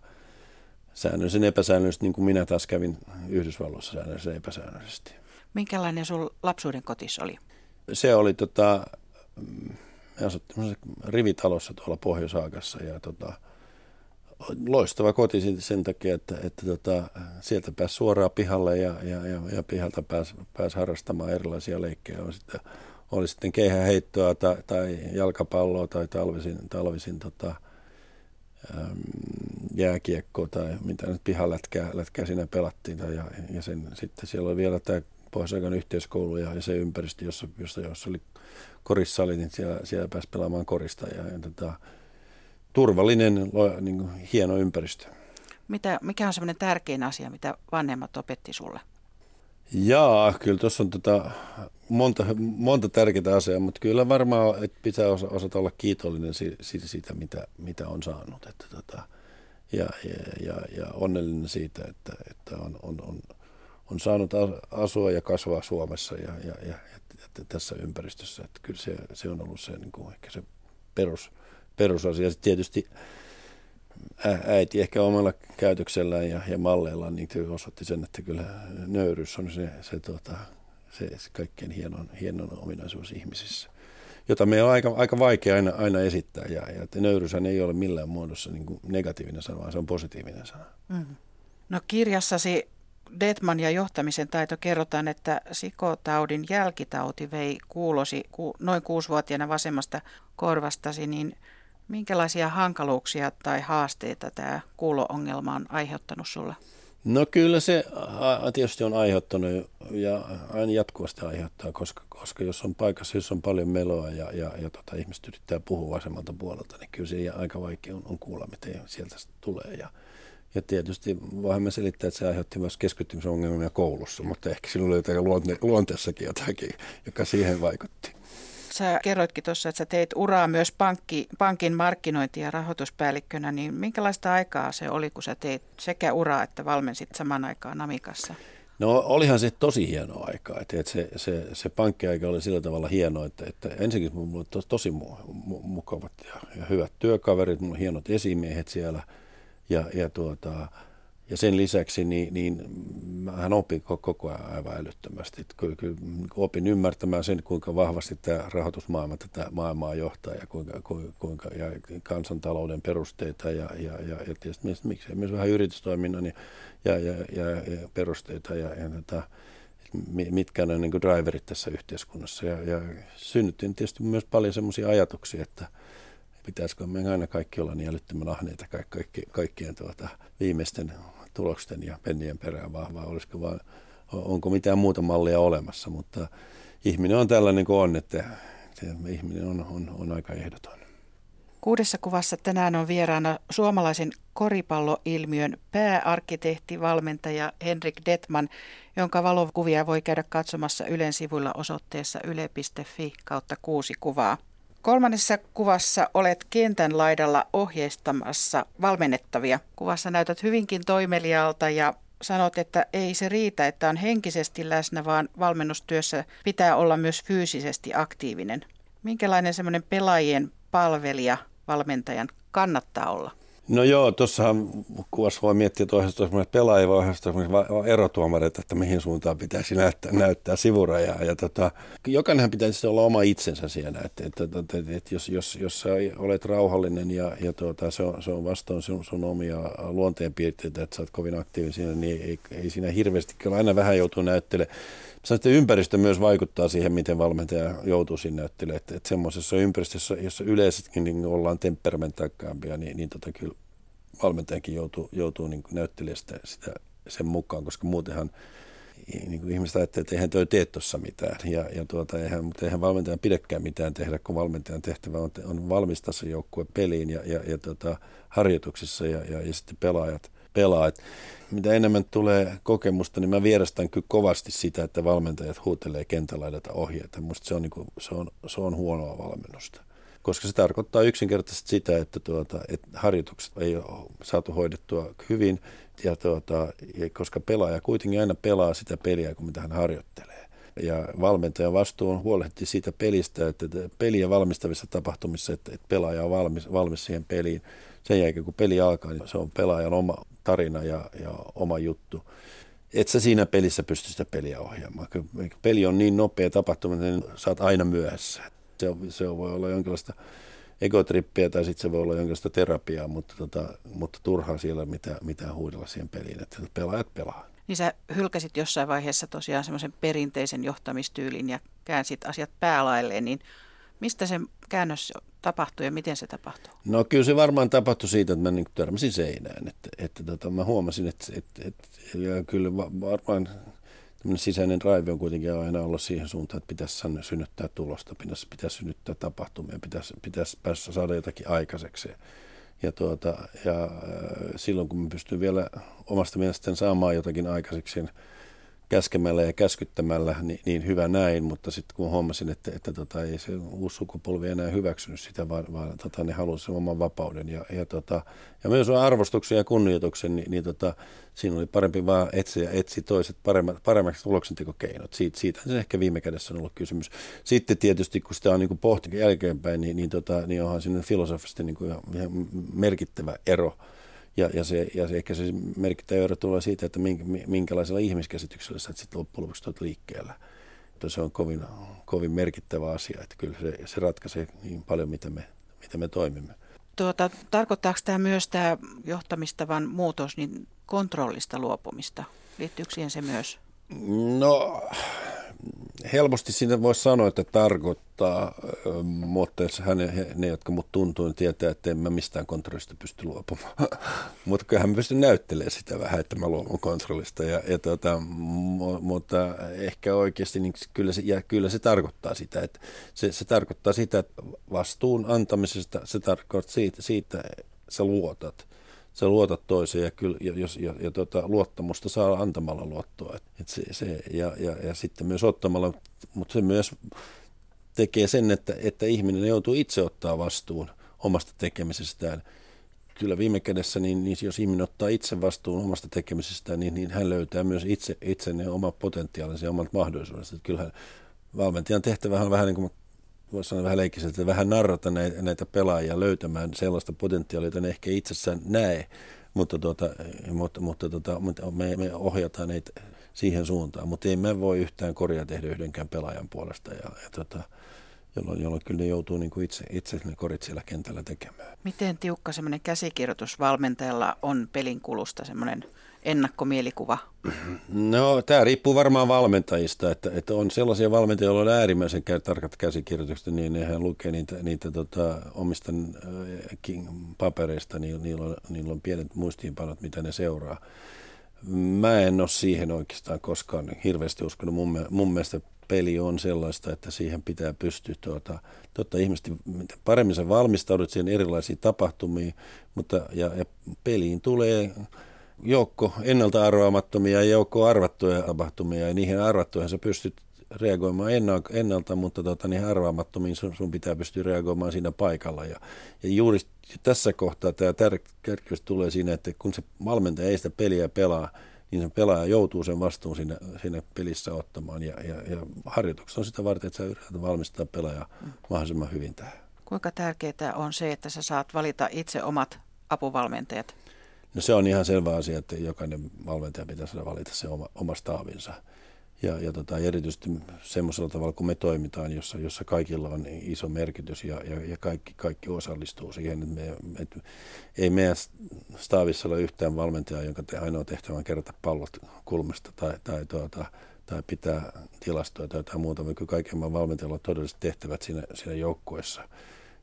säännöllisen epäsäännöllisesti, niin kuin minä taas kävin Yhdysvalloissa säännöllisen epäsäännöllisesti. Minkälainen sun lapsuuden kotis oli? Se oli, tota, me asuttiin rivitalossa tuolla Pohjois-Aakassa ja tota, loistava koti sen takia, että, että tota, sieltä pääsi suoraan pihalle ja, ja, ja, ja pihalta pääsi, pääsi harrastamaan erilaisia leikkejä. On sitten, oli sitten keihäheittoa tai, tai jalkapalloa tai talvisin, talvisin tota, jääkiekkoa tai mitä nyt pihalätkää lätkää siinä pelattiin. Ja, ja sen, sitten siellä oli vielä tämä pohjois yhteiskoulu ja, ja se ympäristö, jossa, jossa, jossa oli korissa niin siellä, siellä pääsi pelaamaan korista. Ja, ja tota, turvallinen, niin kuin, hieno ympäristö. Mitä, mikä on semmoinen tärkein asia, mitä vanhemmat opetti sulle? Jaa, kyllä tuossa on tota monta, monta tärkeää asiaa, mutta kyllä varmaan että pitää osa, osata olla kiitollinen siitä, siitä mitä, mitä on saanut. Että tota, ja, ja, ja, ja onnellinen siitä, että, että on, on, on, on saanut asua ja kasvaa Suomessa ja, ja, ja, ja tässä ympäristössä. Että kyllä se, se on ollut se, niin kuin ehkä se perus, perusasia. Sitten tietysti äiti ehkä omalla käytöksellään ja, ja malleillaan niin osoitti sen, että kyllä nöyryys on se, se, tota, se, se kaikkein hienon, hienon ominaisuus ihmisissä, jota me on aika, aika vaikea aina, aina esittää. Ja, ja että ei ole millään muodossa niin kuin negatiivinen sana, vaan se on positiivinen sana. Mm. No kirjassasi Detman ja johtamisen taito kerrotaan, että sikotaudin jälkitauti vei kuulosi ku, noin kuusivuotiaana vasemmasta korvastasi, niin Minkälaisia hankaluuksia tai haasteita tämä kuulo-ongelma on aiheuttanut sulle? No kyllä se tietysti on aiheuttanut ja aina jatkuvasti aiheuttaa, koska, koska jos on paikassa, jos on paljon meloa ja, ja, ja tota, ihmiset yrittää puhua vasemmalta puolelta, niin kyllä se aika vaikea on, on kuulla, miten sieltä tulee. Ja, ja tietysti voimme selittää, että se aiheutti myös keskittymisongelmia koulussa, mutta ehkä sinulla oli jotain luonte- luonteessakin jotakin, joka siihen vaikutti. Sä kerroitkin tuossa, että sä teit uraa myös pankki, pankin markkinointi- ja rahoituspäällikkönä, niin minkälaista aikaa se oli, kun sä teit sekä uraa että valmensit saman aikaan Namikassa? No olihan se tosi hieno aika, että, että se, se, se pankkiaika oli sillä tavalla hieno, että, että ensinnäkin mulla oli tos, tosi mu, mu, mukavat ja, ja hyvät työkaverit, mulla hienot esimiehet siellä ja, ja tuota, ja sen lisäksi niin, niin hän opin koko ajan aivan älyttömästi. Kyllä, kyllä opin ymmärtämään sen, kuinka vahvasti tämä rahoitusmaailma tätä maailmaa johtaa ja, kuinka, kuinka, ja kansantalouden perusteita ja, ja, ja, ja tietysti myös, miksei myös vähän yritystoiminnan ja, ja, ja, ja, ja perusteita ja, ja tota, mitkä on niin driverit tässä yhteiskunnassa. Ja, ja synnyttiin tietysti myös paljon sellaisia ajatuksia, että pitäisikö me aina kaikki olla niin älyttömän ahneita kaikki, kaikkien tuota, viimeisten tulosten ja pennien perään vahvaa, olisiko vaan, onko mitään muuta mallia olemassa, mutta ihminen on tällainen kuin on, että ihminen on, on, on aika ehdoton. Kuudessa kuvassa tänään on vieraana suomalaisen koripalloilmiön pääarkkitehti, valmentaja Henrik Detman, jonka valokuvia voi käydä katsomassa Ylen sivuilla osoitteessa yle.fi kautta kuusi kuvaa. Kolmannessa kuvassa olet kentän laidalla ohjeistamassa valmennettavia. Kuvassa näytät hyvinkin toimeliaalta ja sanot, että ei se riitä, että on henkisesti läsnä, vaan valmennustyössä pitää olla myös fyysisesti aktiivinen. Minkälainen semmoinen pelaajien palvelija valmentajan kannattaa olla? No joo, tuossahan kuvassa voi miettiä toisesta pelaajia voi erotuomareita, että mihin suuntaan pitäisi näyttää, näyttää sivurajaa. Ja tota, jokainenhan pitäisi olla oma itsensä siinä, että, että, että, että, että jos, jos, jos sä olet rauhallinen ja, ja tuota, se, on, se on vastoin sun, sun omia luonteenpiirteitä, että sä oot kovin aktiivinen siinä, niin ei, ei siinä hirveästi, kyllä aina vähän joutuu näyttelemään Että ympäristö myös vaikuttaa siihen, miten valmentaja joutuu sinne näyttelemään. Että, että semmoisessa ympäristössä, jossa yleisestikin niin ollaan temperamenttaakkaampia, niin, niin tota, kyllä valmentajakin joutuu, joutuu niin näyttelemään sitä, sitä, sen mukaan, koska muutenhan niin kuin ihmiset ajattelee, että eihän toi tee tuossa mitään. Ja, ja tuota, eihän, mutta eihän valmentajan pidäkään mitään tehdä, kun valmentajan tehtävä on, on valmistaa se joukkue peliin ja, ja, ja tota, harjoituksissa ja, ja, ja sitten pelaajat pelaa. Et mitä enemmän tulee kokemusta, niin mä vierastan kyllä kovasti sitä, että valmentajat huutelee kentälaidata ohjeita. Musta se on, niin kuin, se, on, se on huonoa valmennusta. Koska se tarkoittaa yksinkertaisesti sitä, että, tuota, että harjoitukset ei ole saatu hoidettua hyvin, ja tuota, koska pelaaja kuitenkin aina pelaa sitä peliä, kun mitä hän harjoittelee. Ja valmentajan vastuu on huolehtia siitä pelistä, että peliä valmistavissa tapahtumissa, että, että pelaaja on valmis, valmis siihen peliin. Sen jälkeen, kun peli alkaa, niin se on pelaajan oma tarina ja, ja oma juttu. Et sä siinä pelissä pysty sitä peliä ohjaamaan. Peli on niin nopea tapahtuma, että saat aina myöhässä. Se, se voi olla jonkinlaista egotrippiä tai sitten se voi olla jonkinlaista terapiaa, mutta, tota, mutta turhaa siellä mitään, mitään huudella siihen peliin, että pelaajat pelaa. Niin sä hylkäsit jossain vaiheessa tosiaan semmoisen perinteisen johtamistyylin ja käänsit asiat päälailleen, niin Mistä se käännös tapahtui ja miten se tapahtui? No kyllä se varmaan tapahtui siitä, että mä niin törmäsin seinään. Että, että tota, mä huomasin, että, että, että ja kyllä varmaan sisäinen raivi on kuitenkin aina ollut siihen suuntaan, että pitäisi synnyttää tulosta, pitäisi, pitäisi synnyttää tapahtumia, pitäisi, pitäisi päässä saada jotakin aikaiseksi. Ja, tuota, ja silloin kun mä pystyn vielä omasta mielestäni saamaan jotakin aikaiseksi, käskemällä ja käskyttämällä, niin, niin hyvä näin, mutta sitten kun huomasin, että, että tota, ei se uusi sukupolvi enää hyväksynyt sitä, vaan, vaan tota, ne halusivat sen oman vapauden ja, ja, tota, ja myös arvostuksen ja kunnioituksen, niin, niin tota, siinä oli parempi vaan etsiä etsi toiset paremmat, paremmaksi tuloksentekokeinot. Siitä, siitä se ehkä viime kädessä on ollut kysymys. Sitten tietysti, kun sitä on niin pohtinut jälkeenpäin, niin, niin, tota, niin onhan siinä filosofisesti niin kuin ihan merkittävä ero ja, ja, se, ja se, ehkä se merkittävä ero tulee siitä, että minkälaisella ihmiskäsityksellä sä sitten loppujen lopuksi tuot liikkeellä. Että se on kovin, kovin merkittävä asia, että kyllä se, se ratkaisee niin paljon, miten me, miten me toimimme. Tuota, tarkoittaako tämä myös tämä johtamistavan muutos niin kontrollista luopumista? Liittyykö siihen se myös? No helposti siinä voisi sanoa, että tarkoittaa, mutta hän, ne, jotka mut tuntuu, niin tietää, että en mä mistään kontrollista pysty luopumaan. mutta kyllähän mä pystyn näyttelemään sitä vähän, että mä luovun kontrollista. Ja, ja tota, mutta ehkä oikeasti niin kyllä, se, ja kyllä se tarkoittaa sitä, että se, se tarkoittaa sitä, että vastuun antamisesta, se tarkoittaa siitä, siitä sä luotat sä luotat toiseen ja, kyllä, ja, jos, ja, ja tota, luottamusta saa antamalla luottoa. Et, et se, se, ja, ja, ja sitten myös ottamalla, mutta se myös tekee sen, että, että ihminen joutuu itse ottaa vastuun omasta tekemisestään. Kyllä viime kädessä, niin, niin jos ihminen ottaa itse vastuun omasta tekemisestään, niin, niin hän löytää myös itse, itse ne omat potentiaalinsa ja omat mahdollisuudet. Kyllähän valmentajan tehtävä on vähän niin kuin voisi sanoa vähän leikkiseltä, että vähän narrata näitä, pelaajia löytämään sellaista potentiaalia, jota ne ehkä itsessään näe, mutta, tuota, mutta, mutta tuota, me, me ohjataan neitä siihen suuntaan, mutta ei me voi yhtään korjaa tehdä yhdenkään pelaajan puolesta, ja, ja tuota, jolloin, jolloin kyllä ne joutuu niin kuin itse, itse ne korit siellä kentällä tekemään. Miten tiukka semmoinen käsikirjoitus valmentajalla on pelin kulusta, semmoinen ennakkomielikuva? No tämä riippuu varmaan valmentajista, että, että on sellaisia valmentajia, joilla on äärimmäisen tarkat käsikirjoitukset, niin ne lukee niitä, niitä tota, omista äh, papereista, niin niillä on, niillä on pienet muistiinpanot, mitä ne seuraa. Mä en ole siihen oikeastaan koskaan hirveästi uskonut. Mun, mun mielestä peli on sellaista, että siihen pitää pystyä tuota, tuota ihmiset, paremmin sä valmistaudut siihen erilaisiin tapahtumiin, mutta ja, ja peliin tulee joukko ennalta arvaamattomia ja joukko arvattuja tapahtumia ja niihin arvattuihin sä pystyt reagoimaan ennalta, mutta tota, niihin arvaamattomiin sun, sun pitää pystyä reagoimaan siinä paikalla. Ja, ja juuri tässä kohtaa tämä tärkeys tulee siinä, että kun se valmentaja ei sitä peliä pelaa, niin se pelaaja joutuu sen vastuun siinä, siinä pelissä ottamaan. Ja, ja, ja harjoitukset on sitä varten, että sä yrität valmistaa pelaajaa mahdollisimman hyvin tähän. Kuinka tärkeää on se, että sä saat valita itse omat apuvalmentajat? No se on ihan selvä asia, että jokainen valmentaja pitää saada valita se oma, oma staavinsa. Ja, ja tota, erityisesti semmoisella tavalla, kun me toimitaan, jossa, jossa kaikilla on iso merkitys ja, ja, ja kaikki, kaikki osallistuu siihen. Että me, et, ei meidän staavissa ole yhtään valmentajaa, jonka te, ainoa tehtävä on kerätä pallot kulmasta tai, tai, tuota, tai pitää tilastoja tai jotain muuta, vaikka kaiken valmentajalla on todelliset tehtävät siinä, siinä joukkueessa.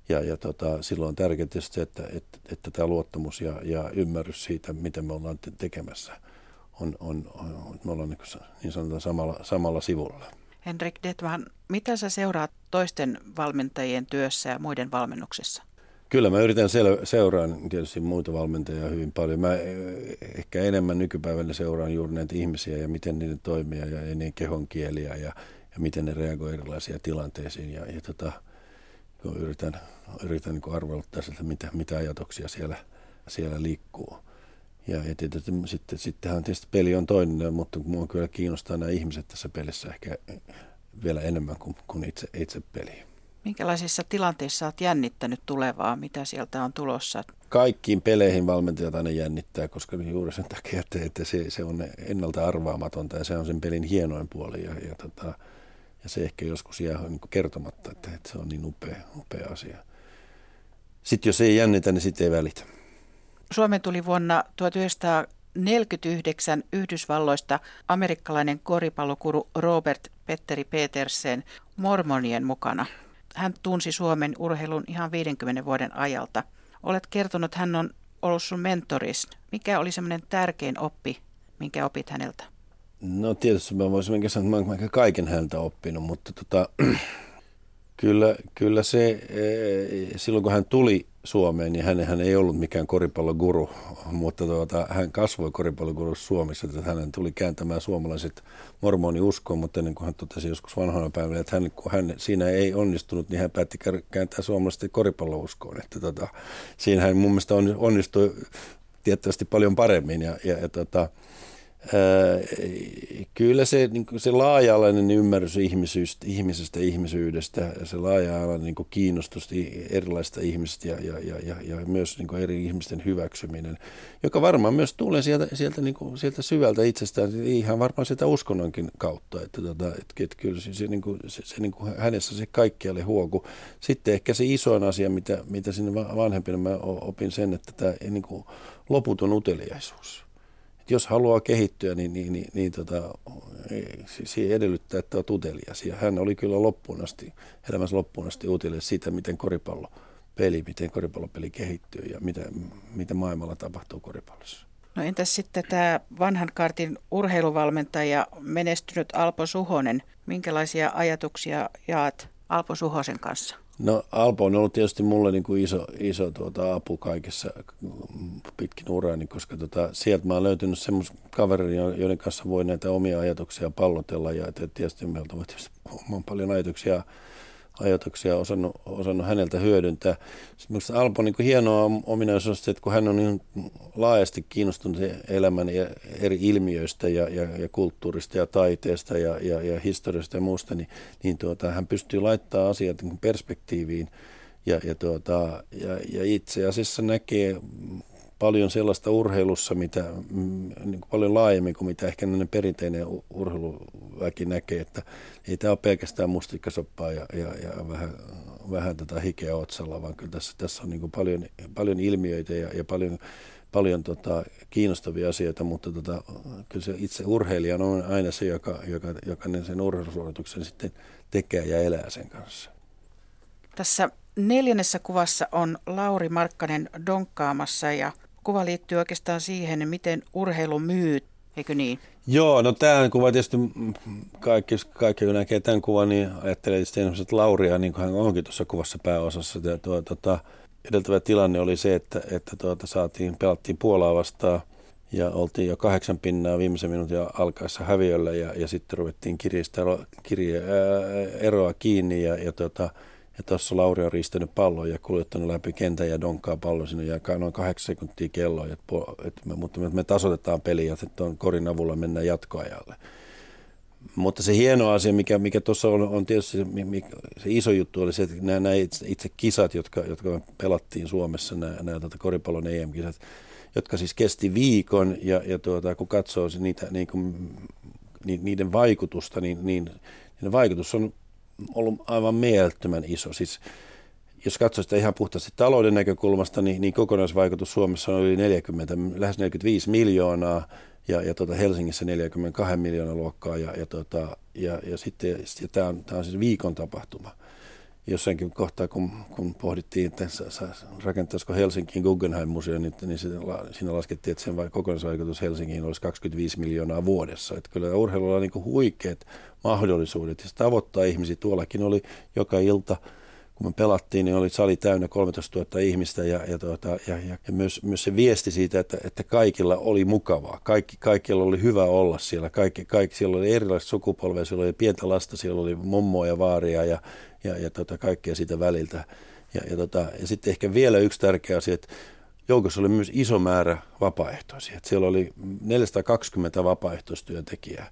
Ja, ja tota, silloin on tärkeää se, että, että, että tämä luottamus ja, ja ymmärrys siitä, mitä me ollaan te- tekemässä – on, on, on me ollaan niin, niin sanotaan samalla, samalla sivulla. Henrik Detman, mitä sä seuraat toisten valmentajien työssä ja muiden valmennuksessa? Kyllä mä yritän sel- seuraan tietysti muita valmentajia hyvin paljon. Mä eh, ehkä enemmän nykypäivänä seuraan juuri näitä ihmisiä ja miten niiden toimia ja, ja niiden kehon kieliä ja, ja miten ne reagoivat erilaisiin tilanteisiin. Ja, ja tota, yritän, yritän niin arveluttaa sitä, mitä, mitä ajatuksia siellä, siellä liikkuu. Ja, ja tietysti sitten, sittenhän tietysti peli on toinen, mutta minua kyllä kiinnostaa nämä ihmiset tässä pelissä ehkä vielä enemmän kuin, kuin itse, itse peli. Minkälaisissa tilanteissa olet jännittänyt tulevaa? Mitä sieltä on tulossa? Kaikkiin peleihin valmentajat aina jännittää, koska juuri sen takia, että, että se, se on ennalta arvaamatonta ja se on sen pelin hienoin puoli. Ja, ja, tota, ja se ehkä joskus jää niin kertomatta, että, että se on niin upea, upea asia. Sitten jos ei jännitä, niin sitten ei välitä. Suomeen tuli vuonna 1949 Yhdysvalloista amerikkalainen koripallokuru Robert Petteri Petersen mormonien mukana. Hän tunsi Suomen urheilun ihan 50 vuoden ajalta. Olet kertonut, hän on ollut sun mentoris. Mikä oli semmoinen tärkein oppi, minkä opit häneltä? No tietysti mä voisin sanoa, että mä olen kaiken häneltä oppinut, mutta tota, kyllä, kyllä se, eh, silloin kun hän tuli Suomeen, niin hän, hän ei ollut mikään koripalloguru, mutta tuota, hän kasvoi koripalloguru Suomessa, että hänen tuli kääntämään suomalaiset mormoniuskoon, mutta niin kuin hän totesi joskus vanhana päivänä, että hän, kun hän siinä ei onnistunut, niin hän päätti kääntää suomalaiset koripallouskoon. Että tota, siinä hän mun mielestä onnistui tiettävästi paljon paremmin ja, ja, ja tota, kyllä se, niin se laaja-alainen ymmärrys ihmisyydestä, ihmisestä ihmisyydestä ja se laaja-alainen niin kiinnostus erilaisista ihmisistä ja, ja, ja, ja, ja myös niin eri ihmisten hyväksyminen, joka varmaan myös tulee sieltä, sieltä, niin kuin, sieltä syvältä itsestään, ihan varmaan sitä uskonnonkin kautta, että, tota, että, että kyllä se, se, niin kuin, se, se niin kuin hänessä se kaikkialle huoku. Sitten ehkä se isoin asia, mitä, mitä sinne vanhempina mä opin sen, että tämä niin kuin loputon uteliaisuus jos haluaa kehittyä, niin, niin, niin, niin tota, siihen edellyttää, että olet utelias. Ja hän oli kyllä loppuun asti, elämänsä loppuun asti utelias siitä, miten koripallo peli, miten koripallopeli kehittyy ja mitä, mitä maailmalla tapahtuu koripallossa. No entäs sitten tämä vanhan kartin urheiluvalmentaja, menestynyt Alpo Suhonen. Minkälaisia ajatuksia jaat Alpo Suhosen kanssa? No Alpo on ollut tietysti mulle niin kuin iso, iso tuota, apu kaikessa pitkin urani, koska tota, sieltä mä oon löytynyt semmoisen kaverin, joiden kanssa voi näitä omia ajatuksia pallotella ja tietysti meiltä on tietysti paljon ajatuksia ajatuksia osannut, osannut häneltä hyödyntää. Sitten Alpo niin hienoa ominaisuus, että kun hän on niin laajasti kiinnostunut elämän ja eri ilmiöistä ja, ja, ja kulttuurista ja taiteesta ja, ja, ja historiasta ja muusta, niin, niin tuota, hän pystyy laittamaan asiat niin perspektiiviin ja, ja, tuota, ja, ja itse asiassa näkee paljon sellaista urheilussa, mitä mm, niin kuin paljon laajemmin kuin mitä ehkä perinteinen urheiluväki näkee, että ei tämä ole pelkästään mustikkasoppaa ja, ja, ja vähän, vähän tätä hikeä otsalla, vaan kyllä tässä, tässä on niin kuin paljon, paljon ilmiöitä ja, ja paljon, paljon tota, kiinnostavia asioita, mutta tota, kyllä se itse urheilija on aina se, joka, joka, joka sen urheilusuorituksen sitten tekee ja elää sen kanssa. Tässä neljännessä kuvassa on Lauri Markkanen donkkaamassa ja kuva liittyy oikeastaan siihen, miten urheilu myy eikö niin? Joo, no tämä kuva tietysti kaikki, kaikki kun näkee tämän kuvan, niin ajattelee tietysti että Lauria, niin kuin hän onkin tuossa kuvassa pääosassa. Ja tuo, tuota, edeltävä tilanne oli se, että, että tuota, saatiin, pelattiin Puolaa vastaan ja oltiin jo kahdeksan pinnaa viimeisen minuutin alkaessa häviöllä ja, ja sitten ruvettiin kirjistä kirje, ää, eroa kiinni ja, ja tuota, ja tuossa Lauri on riistänyt pallon ja kuljettanut läpi kentän ja donkkaa pallon sinne ja noin kahdeksan sekuntia kelloa, että, että me, mutta me tasoitetaan peliä, että tuon korin avulla mennään jatkoajalle. Mutta se hieno asia, mikä, mikä tuossa on, on tietysti se, se iso juttu, oli se, että nämä, nämä itse, itse kisat, jotka, jotka me pelattiin Suomessa, nämä, nämä tuota koripallon EM-kisat, jotka siis kesti viikon ja, ja tuota, kun katsoo niitä, niin kuin, niiden vaikutusta, niin, niin, niin vaikutus on ollut aivan mielettömän iso. Siis, jos katsoo sitä ihan puhtaasti talouden näkökulmasta, niin, niin kokonaisvaikutus Suomessa on yli 40, lähes 45 miljoonaa ja, ja tuota Helsingissä 42 miljoonaa luokkaa ja, ja, tuota, ja, ja sitten ja tämä on, tämä on siis viikon tapahtuma jossakin kohtaa, kun, kun pohdittiin, että rakentaisiko Helsinkiin Guggenheim-museo, niin, niin siinä laskettiin, että sen kokonaisvaikutus Helsinkiin olisi 25 miljoonaa vuodessa. Että kyllä urheilulla on niin huikeat mahdollisuudet ja tavoittaa ihmisiä. Tuollakin oli joka ilta kun me pelattiin, niin oli sali täynnä 13 000 ihmistä ja, ja, tuota, ja, ja, ja myös, myös se viesti siitä, että, että kaikilla oli mukavaa. Kaikki, kaikilla oli hyvä olla siellä. Kaikki, kaikki, siellä oli erilaiset sukupolveja, siellä oli pientä lasta, siellä oli mummoa ja vaaria ja, ja, ja tota, kaikkea siitä väliltä. Ja, ja, tota, ja sitten ehkä vielä yksi tärkeä asia, että joukossa oli myös iso määrä vapaaehtoisia. Että siellä oli 420 vapaaehtoistyöntekijää.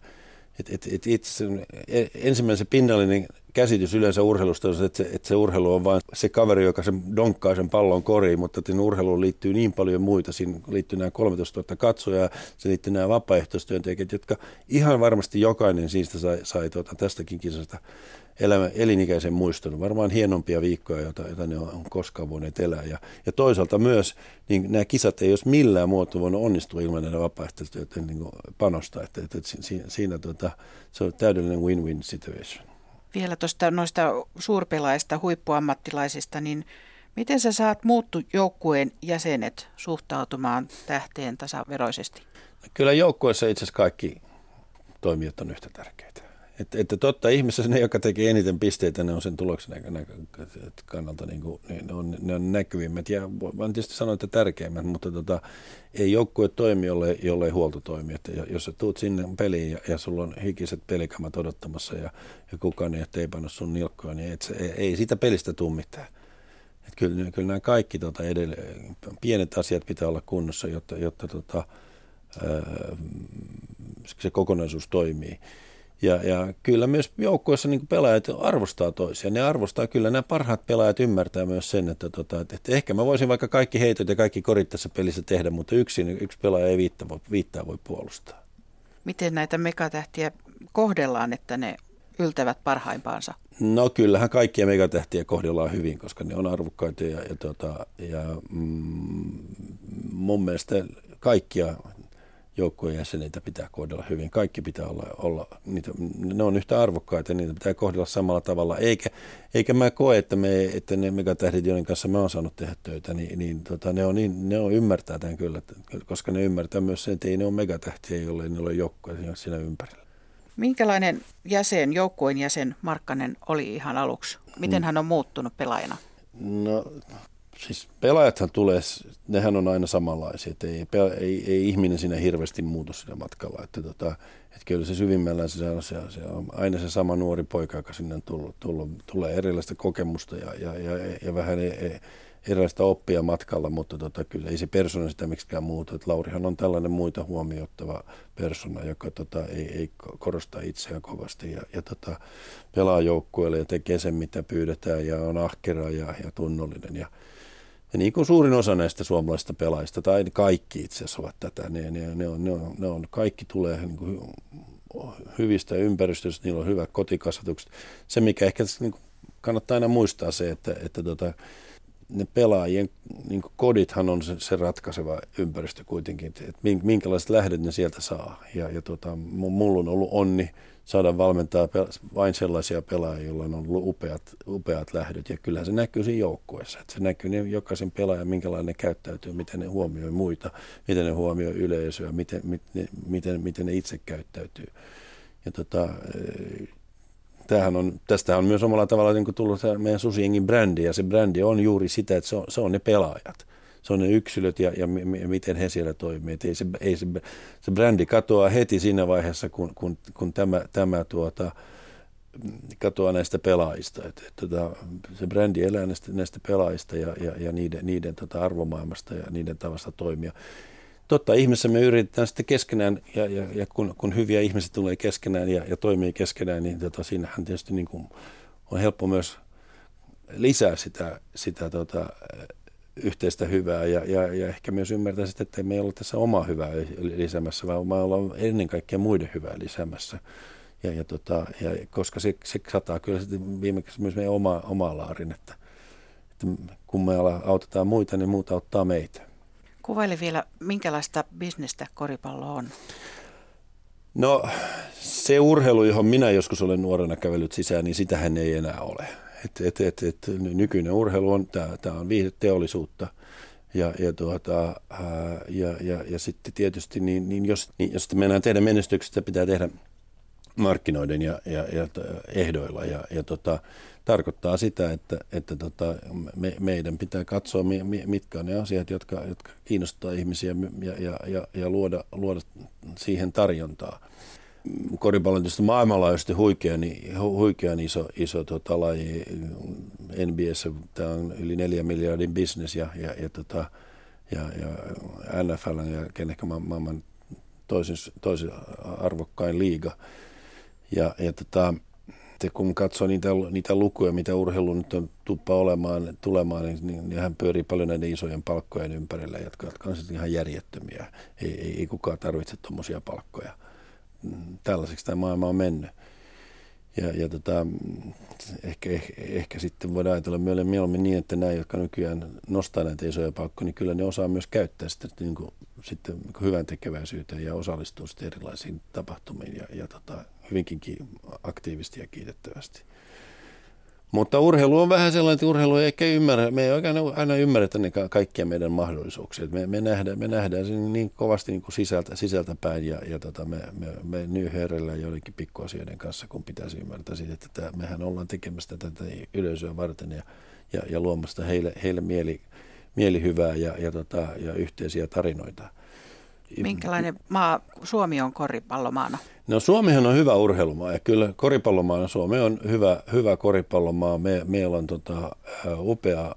Et, et, et itse, e, ensimmäisen pinnallinen käsitys yleensä urheilusta on, että se, että se urheilu on vain se kaveri, joka sen donkkaa sen pallon koriin, mutta että urheiluun liittyy niin paljon muita. Siinä liittyy nämä 13 000 katsojaa, se liittyy nämä vapaaehtoistyöntekijät, jotka ihan varmasti jokainen siitä sai, sai tuota, tästäkin kisasta elämä, elinikäisen muiston. Varmaan hienompia viikkoja, joita, joita ne on koskaan voineet elää. Ja, ja toisaalta myös niin nämä kisat ei olisi millään muotoa voinut onnistua ilman näitä vapaaehtoistyötä niin panosta. Että, että, että siinä, siinä tuota, se on täydellinen win-win situation. Vielä tuosta noista suurpelaajista, huippuammattilaisista, niin miten sä saat muuttu joukkueen jäsenet suhtautumaan tähteen tasaveroisesti? Kyllä joukkueessa itse asiassa kaikki toimijat on yhtä tärkeitä. Että, että totta, ihmisessä ne, jotka tekee eniten pisteitä, ne on sen tuloksen kannalta niin kuin, niin ne, on, ne on näkyvimmät. Ja voin tietysti sanoa, että tärkeimmät, mutta tota, ei joukkue toimi, jolle, jolle ei huolto toimi. Että jos sä tuut sinne peliin ja, ja sulla on hikiset pelikamat odottamassa ja, ja kukaan ei teipannut sun nilkkoa, niin et, ei, ei siitä pelistä tule mitään. Et kyllä, kyllä nämä kaikki tota edelleen, pienet asiat pitää olla kunnossa, jotta, jotta tota, se kokonaisuus toimii. Ja, ja kyllä myös joukkueessa niin pelaajat arvostaa toisia. Ne arvostaa kyllä, nämä parhaat pelaajat ymmärtää myös sen, että, tota, että ehkä mä voisin vaikka kaikki heitot ja kaikki korit tässä pelissä tehdä, mutta yksin, yksi pelaaja ei viittaa voi, viittaa voi puolustaa. Miten näitä megatähtiä kohdellaan, että ne yltävät parhaimpaansa? No kyllähän kaikkia megatähtiä kohdellaan hyvin, koska ne on arvokkaita ja, ja, tota, ja mm, mun mielestä kaikkia joukkueen jäseniä pitää kohdella hyvin. Kaikki pitää olla, olla niitä, ne on yhtä arvokkaita niitä pitää kohdella samalla tavalla. Eikä, eikä mä koe, että, me, että ne megatähdit, joiden kanssa mä oon saanut tehdä töitä, niin, niin, tota, ne, on, niin ne on ymmärtää tämän kyllä, koska ne ymmärtää myös sen, että ei ne ole megatähtiä, jolle ne ole joukkoja siinä ympärillä. Minkälainen jäsen, joukkueen jäsen Markkanen oli ihan aluksi? Miten mm. hän on muuttunut pelaajana? No Siis pelaajathan tulee, nehän on aina samanlaisia, että ei, ei, ei ihminen siinä hirveästi muutu siinä matkalla. Että tota, että kyllä se syvimmällä se on, se, se on aina se sama nuori poika, joka sinne on tullut, tullut tulee erilaista kokemusta ja, ja, ja, ja vähän ei, ei, erilaista oppia matkalla, mutta tota, kyllä ei se persona sitä miksikään muuta. Et Laurihan on tällainen muita huomioittava persona, joka tota, ei, ei korosta itseään kovasti ja, ja tota, pelaa joukkueelle ja tekee sen, mitä pyydetään ja on ahkera ja, ja tunnollinen. Ja, ja niin kuin suurin osa näistä suomalaisista pelaajista, tai kaikki itse asiassa ovat tätä, ne, ne, ne, on, ne, on, ne on, kaikki tulee niin kuin hyvistä ympäristöistä, niillä on hyvät kotikasvatukset. Se, mikä ehkä niin kuin kannattaa aina muistaa se, että, että tota, ne pelaajien niin kodithan on se, se ratkaiseva ympäristö kuitenkin, että minkälaiset lähdet ne sieltä saa. Ja, ja tota, mulla on ollut onni saada valmentaa vain sellaisia pelaajia, joilla on ollut upeat, upeat lähdöt. Ja kyllähän se näkyy siinä joukkueessa. Se näkyy niin jokaisen pelaajan, minkälainen ne käyttäytyy, miten ne huomioi muita, miten ne huomioi yleisöä, miten, miten, miten, miten ne itse käyttäytyy. Ja tota, tämähän on, tästä on myös omalla tavalla niin tullut meidän Susiengin brändi, ja se brändi on juuri sitä, että se on, se on ne pelaajat. Se on ne yksilöt ja, ja miten he siellä toimii. ei se, ei se, se brändi katoaa heti siinä vaiheessa, kun, kun, kun tämä, tämä tuota, katoaa näistä pelaajista. Et, et, tota, se brändi elää näistä, näistä pelaajista ja, ja, ja niiden, niiden tota arvomaailmasta ja niiden tavasta toimia totta ihmisessä me yritetään sitten keskenään, ja, ja, ja kun, kun hyviä ihmisiä tulee keskenään ja, ja toimii keskenään, niin tota, siinähän tietysti niin kuin on helppo myös lisää sitä, sitä tota, yhteistä hyvää ja, ja, ja ehkä myös ymmärtää sitten, että me ei olla tässä omaa hyvää lisäämässä, vaan me ollaan ennen kaikkea muiden hyvää lisäämässä. Ja, ja, tota, ja koska se, se sataa kyllä sitten viimeksi myös meidän oma, oma laarin, että, että kun me autetaan muita, niin muuta auttaa meitä. Kuvaile vielä, minkälaista bisnestä koripallo on? No se urheilu, johon minä joskus olen nuorena kävellyt sisään, niin sitähän ei enää ole. Et, et, et, et, nykyinen urheilu on, tämä on viihdeteollisuutta. Ja, ja, tuota, ää, ja, ja, ja sitten tietysti, niin, niin jos, niin jos mennään tehdä menestyksestä, pitää tehdä markkinoiden ja, ja, ja ehdoilla. Ja, ja tota, tarkoittaa sitä, että, että tota, me, meidän pitää katsoa, mitkä on ne asiat, jotka, jotka kiinnostaa ihmisiä ja, ja, ja, ja luoda, luoda siihen tarjontaa. Koripallon tietysti maailmanlaajuisesti huikean, huikean iso, iso tota, laji. NBS tämä on yli neljä miljardin bisnes ja, ja, ja, tota, ja, ja NFL ja kenehkä maailman toisin, toisin arvokkain liiga. Ja, ja tota, kun katsoo niitä, niitä lukuja, mitä urheilu nyt on tuppa olemaan, tulemaan, niin, niin nehän pyörii paljon näiden isojen palkkojen ympärillä, jotka, jotka on sitten ihan järjettömiä. Ei, ei, ei kukaan tarvitse tuommoisia palkkoja. Tällaiseksi tämä maailma on mennyt. Ja, ja tota, ehkä, ehkä, ehkä, sitten voidaan ajatella mieluummin niin, että nämä, jotka nykyään nostaa näitä isoja palkkoja, niin kyllä ne osaa myös käyttää sitä niin kuin, sitten hyvän tekeväisyyteen ja osallistuu sitten erilaisiin tapahtumiin ja, ja tota, hyvinkin aktiivisesti ja kiitettävästi. Mutta urheilu on vähän sellainen, että urheilu ei ehkä ymmärrä, me ei oikein aina ymmärretä ne kaikkia meidän mahdollisuuksia. Me, me, nähdään, me nähdään sen niin kovasti niin kuin sisältä, sisältä päin ja, ja tota, me, me, me nyhherrellään joidenkin pikkuasioiden kanssa, kun pitäisi ymmärtää siitä, että tämä, mehän ollaan tekemässä tätä yleisöä varten ja, ja, ja luomasta heille, heille mieli, mielihyvää ja, ja, tota, ja yhteisiä tarinoita. Minkälainen maa Suomi on koripallomaana? No Suomihan on hyvä urheilumaa ja kyllä koripallomaana Suomi on hyvä, hyvä koripallomaa. Me, meillä on tota, upea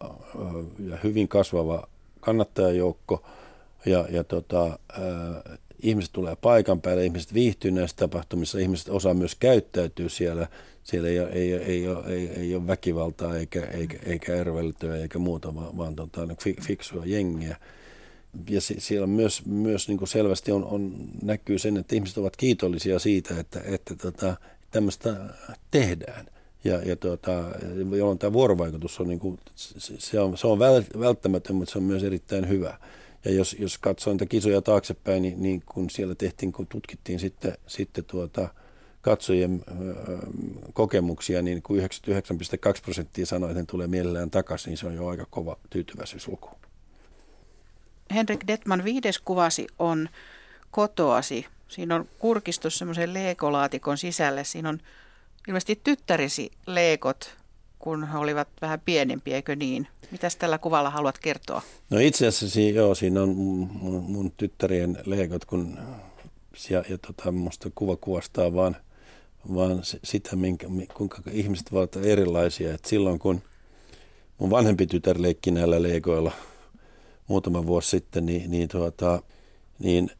ja hyvin kasvava kannattajajoukko ja, ja tota, äh, ihmiset tulee paikan päälle, ihmiset viihtyy näissä tapahtumissa, ihmiset osaa myös käyttäytyä siellä. Siellä ei, ei, ei, ole, ei, ei ole väkivaltaa eikä, eikä, eikä erveltyä eikä muuta, vaan, vaan tota, fiksua jengiä ja siellä myös, myös niin kuin selvästi on, on, näkyy sen, että ihmiset ovat kiitollisia siitä, että, että tota, tämmöistä tehdään. Ja, ja tuota, jolloin tämä vuorovaikutus on, niin kuin, se on, se on välttämätön, mutta se on myös erittäin hyvä. Ja jos, jos katsoo niitä kisoja taaksepäin, niin, niin kun siellä tehtiin, kun tutkittiin sitten, sitten tuota, katsojien kokemuksia, niin kun 99,2 prosenttia sanoi, että ne tulee mielellään takaisin, niin se on jo aika kova tyytyväisyysluku. Henrik Detman viides kuvasi on kotoasi. Siinä on kurkistus semmoisen leekolaatikon sisälle. Siinä on ilmeisesti tyttärisi leekot, kun he olivat vähän pienempiä, eikö niin? Mitäs tällä kuvalla haluat kertoa? No itse asiassa joo, siinä on mun, mun tyttärien leekot, kun ja, ja tota, musta kuva kuvastaa vaan, vaan sitä, minkä, kuinka ihmiset ovat erilaisia. Et silloin kun mun vanhempi tytär leikki näillä leikoilla – muutama vuosi sitten, niin, niin, tuota, niin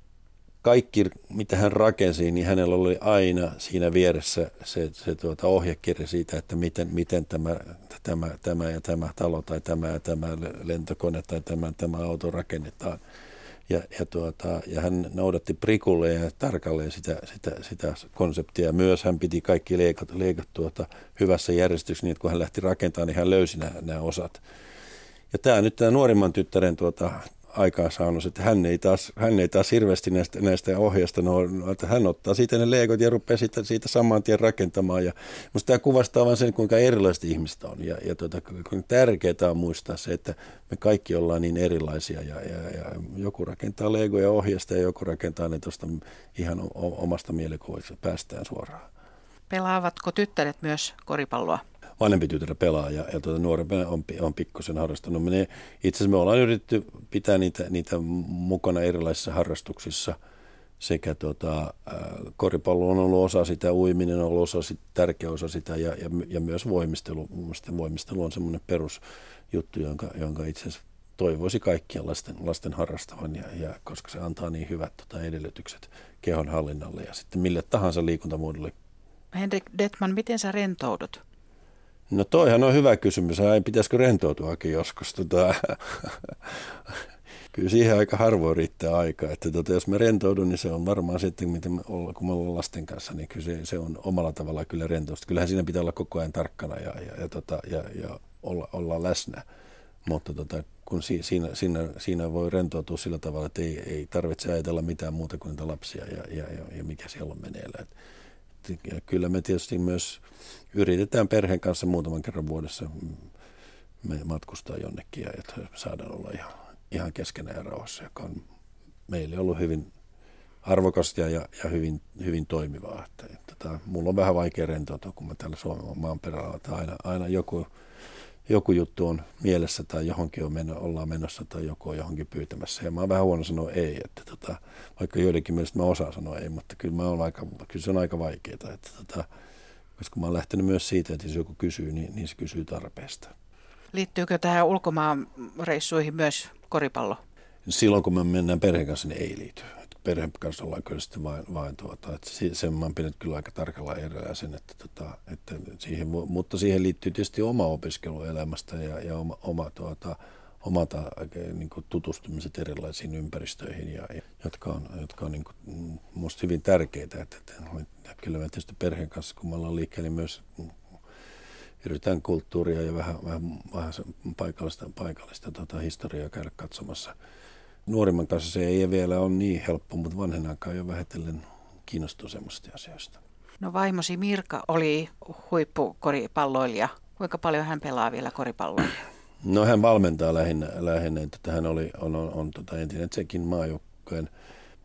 kaikki, mitä hän rakensi, niin hänellä oli aina siinä vieressä se, se tuota ohjekirja siitä, että miten, miten tämä, tämä, tämä ja tämä talo tai tämä ja tämä lentokone tai tämä, tämä auto rakennetaan. Ja, ja, tuota, ja hän noudatti prikulle ja tarkalleen sitä, sitä, sitä konseptia. Myös hän piti kaikki leikot, leikot tuota, hyvässä järjestyksessä niin, että kun hän lähti rakentamaan, niin hän löysi nämä, nämä osat. Ja tämä nyt tämä nuorimman tyttären tuota, aikaansaannos, että hän ei taas, hän ei taas hirveästi näistä, näistä ohjeista, no, että hän ottaa siitä ne leikot ja rupeaa siitä, siitä saman tien rakentamaan. Ja musta tämä kuvastaa vain sen, kuinka erilaiset ihmiset on. Ja, ja tuota, kuinka tärkeää on muistaa se, että me kaikki ollaan niin erilaisia. Ja, ja, ja joku rakentaa legoja ohjeista ja joku rakentaa ne tuosta ihan omasta mielikuvista päästään suoraan. Pelaavatko tyttäret myös koripalloa? Vanhempi tytär pelaa ja, ja tuota, nuorempi on, on pikkusen harrastanut. Me, itse asiassa me ollaan yritetty pitää niitä, niitä mukana erilaisissa harrastuksissa sekä tuota, koripallo on ollut osa sitä, uiminen on ollut osa sitä, tärkeä osa sitä ja, ja, ja myös voimistelu. Mielestäni voimistelu on semmoinen perusjuttu, jonka, jonka itse asiassa toivoisi kaikkien lasten, lasten harrastavan, ja, ja, koska se antaa niin hyvät tota, edellytykset kehon hallinnalle ja sitten mille tahansa liikuntamuodolle. Henrik Detman, miten sä rentoudut? No toihan on hyvä kysymys. Ai, pitäisikö rentoutuakin joskus? Tota, kyllä siihen aika harvoin riittää aikaa. Että tota, jos me rentoudun, niin se on varmaan sitten, miten me olla, kun me ollaan lasten kanssa, niin kyllä se, se on omalla tavalla kyllä rentousta. Kyllähän siinä pitää olla koko ajan tarkkana ja, ja, ja, tota, ja, ja olla, olla läsnä. Mutta tota, kun si, siinä, siinä, siinä voi rentoutua sillä tavalla, että ei, ei tarvitse ajatella mitään muuta kuin niitä lapsia ja, ja, ja, ja mikä siellä on meneillään. Ja kyllä me tietysti myös yritetään perheen kanssa muutaman kerran vuodessa me matkustaa jonnekin ja että saadaan olla ihan, ihan keskenään ja rauhassa, joka on meille ollut hyvin arvokasta ja, ja hyvin, hyvin toimivaa. Että, että, että, mulla on vähän vaikea rentoutua, kun mä täällä Suomen maan perällä, että aina, aina joku joku juttu on mielessä tai johonkin on meno, ollaan menossa tai joku on johonkin pyytämässä. Ja mä oon vähän huono sanoa ei, että tota, vaikka joidenkin mielestä mä osaan sanoa ei, mutta kyllä, mä aika, kyllä se on aika vaikeaa. Että tota, koska mä oon lähtenyt myös siitä, että jos joku kysyy, niin, niin se kysyy tarpeesta. Liittyykö tähän ulkomaan reissuihin myös koripallo? Silloin kun me mennään perheen kanssa, niin ei liity perheen kanssa ollaan kyllä sitten vain, vain tuota, että sen mä oon kyllä aika tarkalla eroja sen, että, tota, että siihen, mutta siihen liittyy tietysti oma opiskeluelämästä ja, ja oma, oma tuota, omata niin kuin tutustumiset erilaisiin ympäristöihin, ja, jotka on, jotka on niin kuin, musta hyvin tärkeitä. Että, että, kyllä me tietysti perheen kanssa, kun me ollaan liikkeellä, niin myös yritetään kulttuuria ja vähän, vähän, vähän paikallista, paikallista tota, historiaa käydä katsomassa – nuorimman kanssa se ei vielä ole niin helppo, mutta vanhen aikaan jo vähitellen kiinnostuu semmoista asioista. No vaimosi Mirka oli huippukoripalloilija. Kuinka paljon hän pelaa vielä koripalloa? No hän valmentaa lähinnä, lähinnä että hän oli, on, on, on tota entinen Tsekin maajoukkojen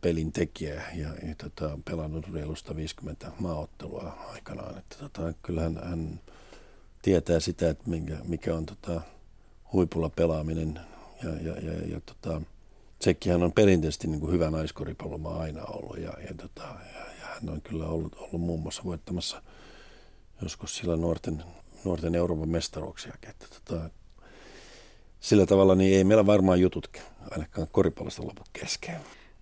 pelin tekijä ja, ja tota, pelannut reilusta 50 maaottelua aikanaan. Että tota, kyllähän hän tietää sitä, että mikä, mikä on tota, huipulla pelaaminen ja, ja, ja, ja tota, Tsekkihän on perinteisesti niin kuin hyvä naiskoripallomaa aina ollut ja, ja, tota, ja, ja hän on kyllä ollut, ollut muun muassa voittamassa joskus sillä nuorten, nuorten Euroopan mestaruuksia. Että, tota, sillä tavalla niin ei meillä varmaan jutut ainakaan koripallosta lopu kesken.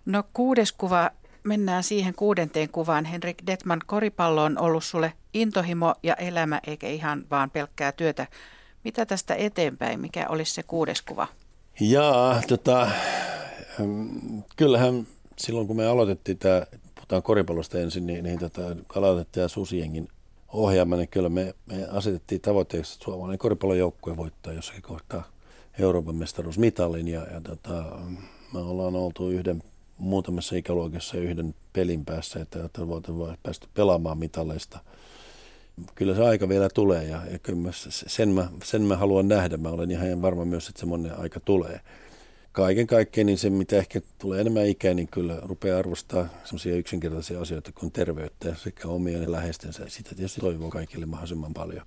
No kuudes kuva, mennään siihen kuudenteen kuvaan. Henrik Detman, koripallo on ollut sulle intohimo ja elämä eikä ihan vaan pelkkää työtä. Mitä tästä eteenpäin, mikä olisi se kuudes kuva? Jaa, tota, kyllähän silloin kun me aloitettiin tämä, puhutaan koripallosta ensin, niin, niin tota, aloitettiin tämä Susiengin ohjaama, niin kyllä me, me asetettiin tavoitteeksi, että suomalainen koripallojoukkue voittaa jossakin kohtaa Euroopan mestaruusmitalin ja, ja tota, me ollaan oltu yhden muutamassa ikäluokassa yhden pelin päässä, että, että voitiin päästy pelaamaan mitaleista. Kyllä se aika vielä tulee ja, ja kyllä mä, sen, mä, sen mä haluan nähdä. Mä olen ihan varma myös, että semmoinen aika tulee kaiken kaikkiaan niin se, mitä ehkä tulee enemmän ikää, niin kyllä rupeaa arvostaa sellaisia yksinkertaisia asioita kuin terveyttä sekä omien ja läheistensä. Sitä tietysti toivoo kaikille mahdollisimman paljon.